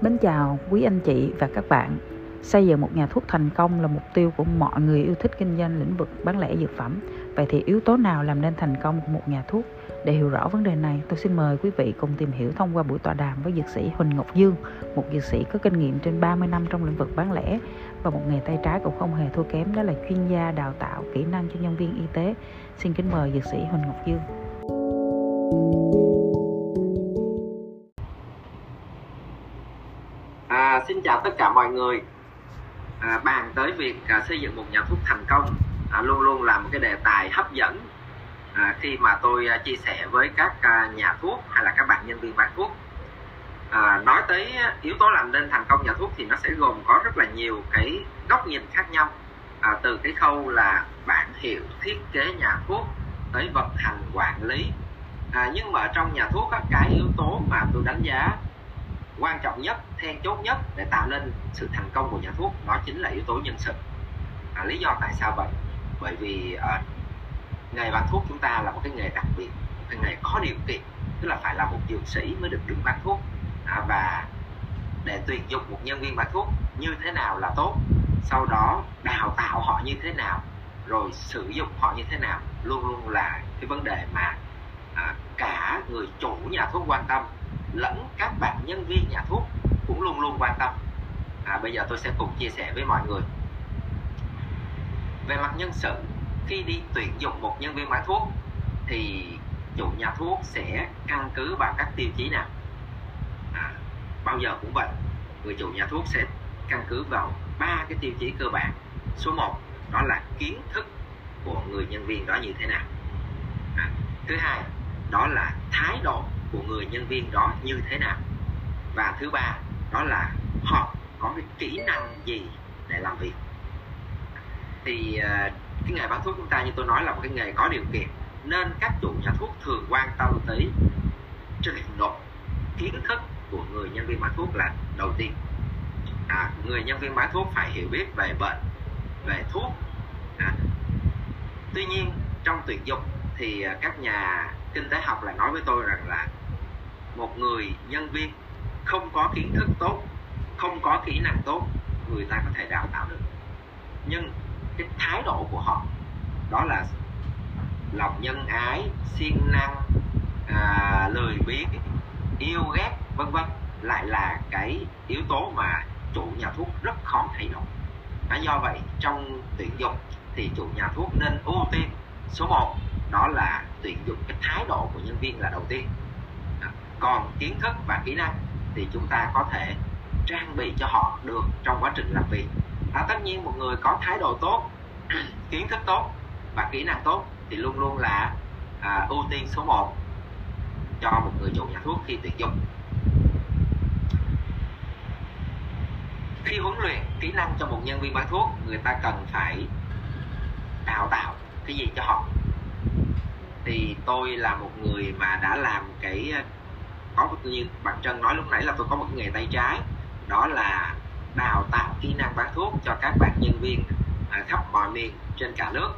Mến chào quý anh chị và các bạn. Xây dựng một nhà thuốc thành công là mục tiêu của mọi người yêu thích kinh doanh lĩnh vực bán lẻ dược phẩm. Vậy thì yếu tố nào làm nên thành công của một nhà thuốc? Để hiểu rõ vấn đề này, tôi xin mời quý vị cùng tìm hiểu thông qua buổi tọa đàm với dược sĩ Huỳnh Ngọc Dương, một dược sĩ có kinh nghiệm trên 30 năm trong lĩnh vực bán lẻ và một nghề tay trái cũng không hề thua kém đó là chuyên gia đào tạo kỹ năng cho nhân viên y tế. Xin kính mời dược sĩ Huỳnh Ngọc Dương. À, xin chào tất cả mọi người. À, bàn tới việc à, xây dựng một nhà thuốc thành công à, luôn luôn là một cái đề tài hấp dẫn. À, khi mà tôi à, chia sẻ với các à, nhà thuốc hay là các bạn nhân viên bán thuốc. À, nói tới yếu tố làm nên thành công nhà thuốc thì nó sẽ gồm có rất là nhiều cái góc nhìn khác nhau. À, từ cái khâu là bạn hiểu thiết kế nhà thuốc tới vận hành quản lý. À, nhưng mà trong nhà thuốc các cái yếu tố mà tôi đánh giá quan trọng nhất then chốt nhất để tạo nên sự thành công của nhà thuốc đó chính là yếu tố nhân sự. À, lý do tại sao vậy? Bởi vì à, nghề bán thuốc chúng ta là một cái nghề đặc biệt một cái nghề có điều kiện tức là phải là một dược sĩ mới được đứng bán thuốc. À, và để tuyển dụng một nhân viên bán thuốc như thế nào là tốt sau đó đào tạo họ như thế nào rồi sử dụng họ như thế nào luôn luôn là cái vấn đề mà à, cả người chủ nhà thuốc quan tâm lẫn các bạn nhân viên nhà thuốc cũng luôn luôn quan tâm. À, bây giờ tôi sẽ cùng chia sẻ với mọi người. Về mặt nhân sự khi đi tuyển dụng một nhân viên bán thuốc thì chủ nhà thuốc sẽ căn cứ vào các tiêu chí nào? À, bao giờ cũng vậy người chủ nhà thuốc sẽ căn cứ vào ba cái tiêu chí cơ bản. Số 1 đó là kiến thức của người nhân viên đó như thế nào? À, thứ hai đó là thái độ của người nhân viên đó như thế nào? Và thứ ba đó là họ có cái kỹ năng gì để làm việc? Thì à, cái nghề bán thuốc chúng ta như tôi nói là một cái nghề có điều kiện nên các chủ nhà thuốc thường quan tâm tới trình độ kiến thức của người nhân viên bán thuốc là đầu tiên. À, người nhân viên bán thuốc phải hiểu biết về bệnh về thuốc à, tuy nhiên trong tuyển dụng thì à, các nhà kinh tế học lại nói với tôi rằng là một người nhân viên không có kiến thức tốt không có kỹ năng tốt người ta có thể đào tạo được. Nhưng cái thái độ của họ đó là lòng nhân ái siêng năng à, lười biếng yêu ghét vân vân lại là cái yếu tố mà chủ nhà thuốc rất khó thay đổi. À, do vậy trong tuyển dụng thì chủ nhà thuốc nên ưu tiên số 1 đó là tuyển dụng cái thái độ của nhân viên là đầu tiên còn kiến thức và kỹ năng thì chúng ta có thể trang bị cho họ được trong quá trình làm việc. À, tất nhiên một người có thái độ tốt kiến thức tốt và kỹ năng tốt thì luôn luôn là à, ưu tiên số 1 cho một người chủ nhà thuốc khi tuyển dụng. Khi huấn luyện kỹ năng cho một nhân viên bán thuốc người ta cần phải đào tạo cái gì cho họ? Thì tôi là một người mà đã làm cái có một như bạn Trân nói lúc nãy là tôi có một nghề tay trái. Đó là đào tạo kỹ năng bán thuốc cho các bạn nhân viên ở khắp mọi miền, trên cả nước.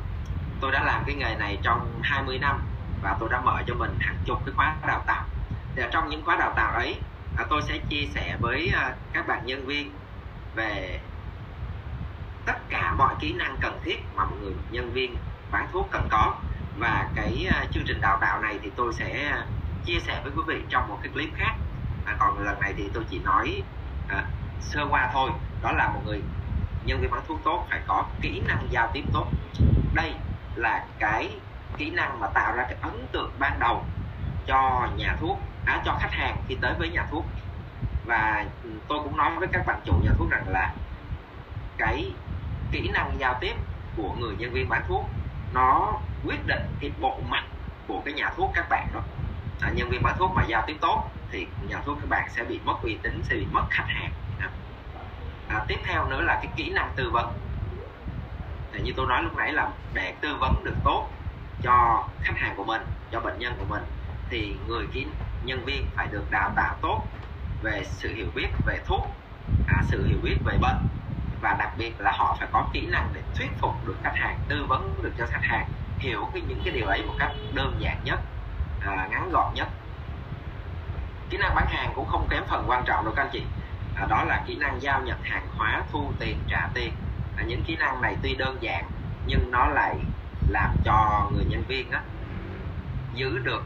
Tôi đã làm cái nghề này trong 20 năm và tôi đã mở cho mình hàng chục cái khóa đào tạo. Và trong những khóa đào tạo ấy à, tôi sẽ chia sẻ với à, các bạn nhân viên về tất cả mọi kỹ năng cần thiết mà một người nhân viên bán thuốc cần có. Và cái chương trình đào tạo này thì tôi sẽ chia sẻ với quý vị trong một cái clip khác. À, còn lần này thì tôi chỉ nói à, sơ qua thôi. Đó là một người nhân viên bán thuốc tốt phải có kỹ năng giao tiếp tốt. Đây là cái kỹ năng mà tạo ra cái ấn tượng ban đầu cho nhà thuốc à, cho khách hàng khi tới với nhà thuốc. Và tôi cũng nói với các bạn chủ nhà thuốc rằng là cái kỹ năng giao tiếp của người nhân viên bán thuốc nó quyết định cái bộ mặt của cái nhà thuốc các bạn đó à, nhân viên bán thuốc mà giao tiếp tốt thì nhà thuốc các bạn sẽ bị mất uy tín sẽ bị mất khách hàng. À, à, tiếp theo nữa là cái kỹ năng tư vấn. Thì như tôi nói lúc nãy là để tư vấn được tốt cho khách hàng của mình cho bệnh nhân của mình thì người kỹ nhân viên phải được đào tạo tốt về sự hiểu biết về thuốc à, sự hiểu biết về bệnh và đặc biệt là họ phải có kỹ năng để thuyết phục được khách hàng tư vấn được cho khách hàng hiểu cái những cái điều ấy một cách đơn giản nhất à, ngắn gọn nhất. Kỹ năng bán hàng cũng không kém phần quan trọng đâu các anh chị. À, đó là kỹ năng giao nhận hàng hóa thu tiền trả tiền. À, những kỹ năng này tuy đơn giản nhưng nó lại làm cho người nhân viên á, giữ được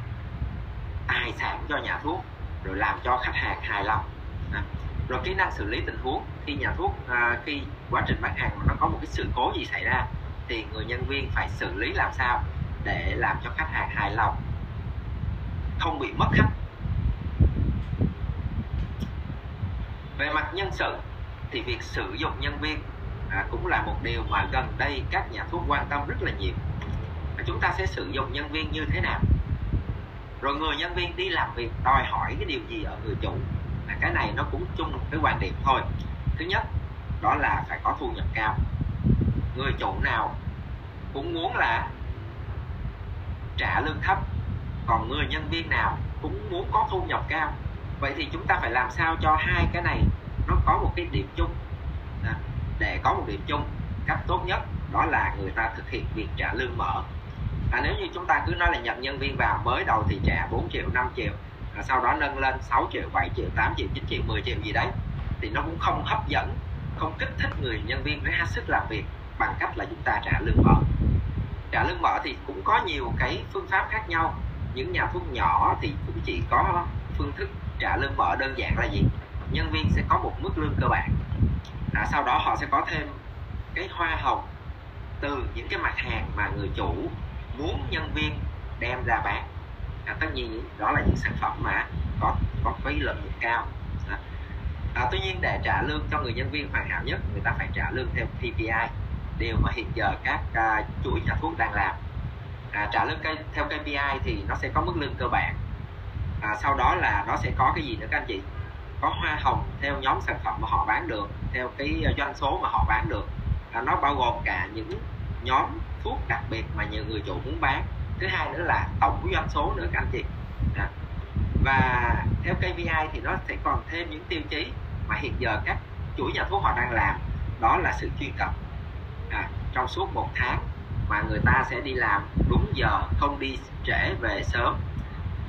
tài sản cho nhà thuốc rồi làm cho khách hàng hài lòng. À, rồi kỹ năng xử lý tình huống. Khi nhà thuốc à, khi quá trình bán hàng nó có một cái sự cố gì xảy ra thì người nhân viên phải xử lý làm sao để làm cho khách hàng hài lòng không bị mất khách. Về mặt nhân sự thì việc sử dụng nhân viên à, cũng là một điều mà gần đây các nhà thuốc quan tâm rất là nhiều. À, chúng ta sẽ sử dụng nhân viên như thế nào? Rồi người nhân viên đi làm việc đòi hỏi cái điều gì ở người chủ? À, cái này nó cũng chung một cái quan điểm thôi. Thứ nhất đó là phải có thu nhập cao. Người chủ nào cũng muốn là trả lương thấp còn người nhân viên nào cũng muốn có thu nhập cao? Vậy thì chúng ta phải làm sao cho hai cái này nó có một cái điểm chung? À, để có một điểm chung cách tốt nhất đó là người ta thực hiện việc trả lương mở. À, nếu như chúng ta cứ nói là nhận nhân viên vào mới đầu thì trả 4 triệu 5 triệu à, sau đó nâng lên 6 triệu 7 triệu 8 triệu 9 triệu 10 triệu gì đấy thì nó cũng không hấp dẫn không kích thích người nhân viên để hết sức làm việc bằng cách là chúng ta trả lương mở. Trả lương mở thì cũng có nhiều cái phương pháp khác nhau những nhà thuốc nhỏ thì cũng chỉ có phương thức trả lương mở đơn giản là gì? Nhân viên sẽ có một mức lương cơ bản. À, sau đó họ sẽ có thêm cái hoa hồng từ những cái mặt hàng mà người chủ muốn nhân viên đem ra bán. À, tất nhiên đó là những sản phẩm mà có có cái lợi nhuận cao. À, à, tuy nhiên để trả lương cho người nhân viên hoàn hảo nhất người ta phải trả lương theo KPI điều mà hiện giờ các uh, chuỗi nhà thuốc đang làm à, trả lương theo KPI thì nó sẽ có mức lương cơ bản. À, sau đó là nó sẽ có cái gì nữa các anh chị? Có hoa hồng theo nhóm sản phẩm mà họ bán được theo cái ờ, doanh số mà họ bán được. À, nó bao gồm cả những nhóm thuốc đặc biệt mà nhiều người chủ muốn bán. Thứ hai nữa là tổng doanh số nữa các anh chị. À. và theo KPI thì nó sẽ còn thêm những tiêu chí mà hiện giờ các chuỗi nhà thuốc họ đang làm. Đó là sự truy cập à, trong suốt một tháng mà người ta sẽ đi làm đúng giờ không đi trễ về sớm.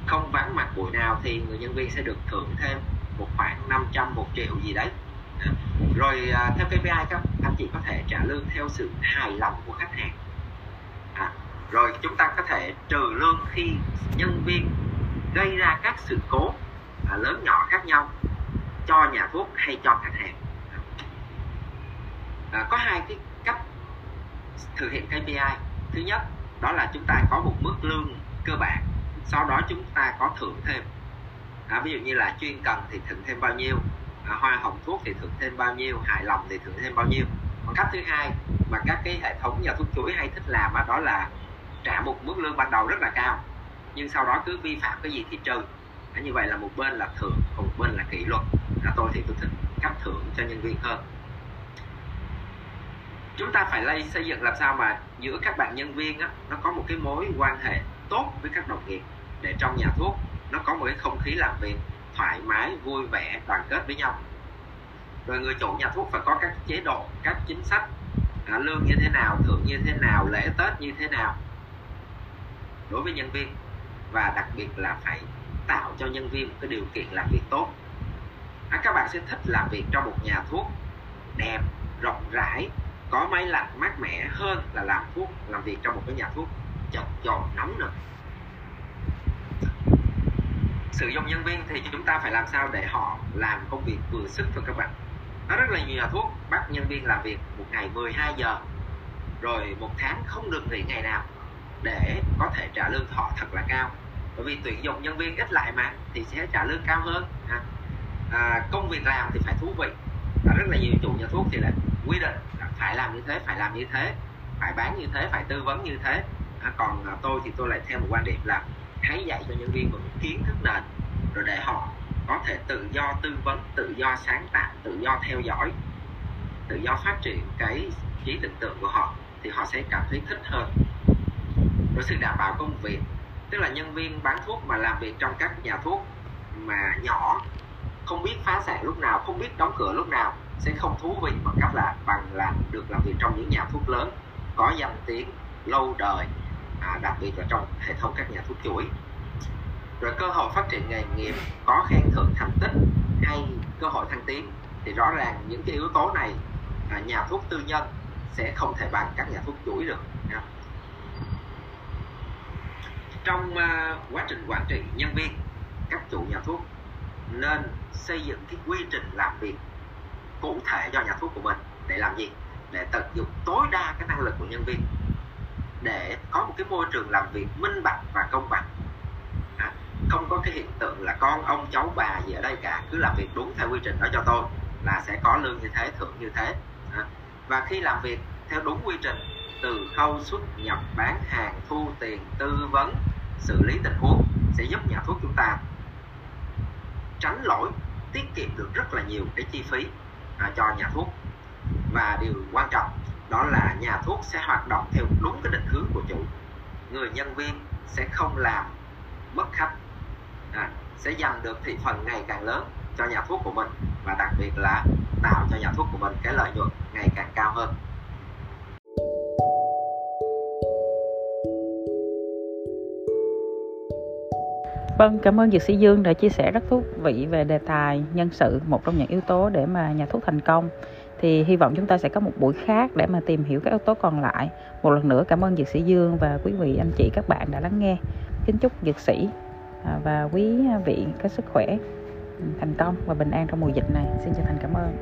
Không vắng mặt buổi nào thì người nhân viên sẽ được thưởng thêm một khoảng 500 một triệu gì đấy. Rồi à, theo KPI các anh chị có thể trả lương theo sự hài lòng của khách hàng. À, rồi chúng ta có thể trừ lương khi nhân viên gây ra các sự cố à, lớn nhỏ khác nhau cho nhà thuốc hay cho khách hàng. À, có hai cái thực hiện KPI thứ nhất đó là chúng ta có một mức lương cơ bản sau đó chúng ta có thưởng thêm. À, ví dụ như là chuyên cần thì thưởng thêm bao nhiêu à, hoa hồng thuốc thì thưởng thêm bao nhiêu hài lòng thì thưởng thêm bao nhiêu. Còn cách thứ hai mà các cái hệ thống nhà thuốc chuỗi hay thích làm đó, đó là trả một mức lương ban đầu rất là cao nhưng sau đó cứ vi phạm cái gì thì trừ. À, như vậy là một bên là thưởng còn một bên là kỷ luật. À, tôi thì tôi thích cách thưởng cho nhân viên hơn chúng ta phải lay xây dựng làm sao mà giữa các bạn nhân viên á, nó có một cái mối quan hệ tốt với các đồng nghiệp. Để trong nhà thuốc nó có một cái không khí làm việc thoải mái vui vẻ đoàn kết với nhau. Rồi người chủ nhà thuốc phải có các chế độ các chính sách à, lương như thế nào thưởng như thế nào lễ tết như thế nào đối với nhân viên. Và đặc biệt là phải tạo cho nhân viên một cái điều kiện làm việc tốt. À, các bạn sẽ thích làm việc trong một nhà thuốc đẹp rộng rãi có máy lạnh mát mẻ hơn là làm thuốc làm việc trong một cái nhà thuốc chật chội nóng nữa sử dụng nhân viên thì chúng ta phải làm sao để họ làm công việc vừa sức thôi các bạn. Nó rất là nhiều nhà thuốc bắt nhân viên làm việc một ngày 12 giờ rồi một tháng không được nghỉ ngày nào để có thể trả lương họ thật là cao. Bởi vì tuyển dụng nhân viên ít lại mà thì sẽ trả lương cao hơn à, công việc làm thì phải thú vị. Và rất là nhiều chủ nhà thuốc thì là quy định phải làm như thế phải làm như thế phải bán như thế phải tư vấn như thế. À, còn à, tôi thì tôi lại theo một quan điểm là hãy dạy cho nhân viên một kiến thức nền rồi để họ có thể tự do tư vấn tự do sáng tạo tự do theo dõi tự do phát triển cái trí tưởng tượng của họ thì họ sẽ cảm thấy thích hơn. Rồi sự đảm bảo công việc tức là nhân viên bán thuốc mà làm việc trong các nhà thuốc mà nhỏ không biết phá sản lúc nào không biết đóng cửa lúc nào sẽ không thú vị bằng cách là bằng là được làm việc trong những nhà thuốc lớn có danh tiếng lâu đời à, đặc biệt là trong hệ thống các nhà thuốc chuỗi rồi cơ hội phát triển nghề nghiệp có khen thưởng thành tích hay cơ hội thăng tiến thì rõ ràng những cái yếu tố này à, nhà thuốc tư nhân sẽ không thể bằng các nhà thuốc chuỗi được nha. trong à, quá trình quản trị nhân viên các chủ nhà thuốc nên xây dựng cái quy trình làm việc cụ thể cho nhà thuốc của mình để làm gì? Để tận dụng tối đa cái năng lực của nhân viên để có một cái môi trường làm việc minh bạch và công bằng. À, không có cái hiện tượng là con ông cháu bà gì ở đây cả cứ làm việc đúng theo quy trình đó cho tôi là sẽ có lương như thế thưởng như thế. À, và khi làm việc theo đúng quy trình từ khâu xuất nhập bán hàng thu tiền tư vấn xử lý tình huống sẽ giúp nhà thuốc chúng ta tránh lỗi tiết kiệm được rất là nhiều cái chi phí à, cho nhà thuốc. Và điều quan trọng đó là nhà thuốc sẽ hoạt động theo đúng cái định hướng của chủ. Người nhân viên sẽ không làm mất khách à, sẽ giành được thị phần ngày càng lớn cho nhà thuốc của mình và đặc biệt là tạo cho nhà thuốc của mình cái lợi nhuận ngày càng cao hơn. Vâng, cảm ơn Dược sĩ Dương đã chia sẻ rất thú vị về đề tài nhân sự, một trong những yếu tố để mà nhà thuốc thành công. Thì hy vọng chúng ta sẽ có một buổi khác để mà tìm hiểu các yếu tố còn lại. Một lần nữa cảm ơn Dược sĩ Dương và quý vị anh chị các bạn đã lắng nghe. Kính chúc Dược sĩ à, và quý vị có sức khỏe, thành công và bình an trong mùa dịch này. Xin chân thành cảm ơn.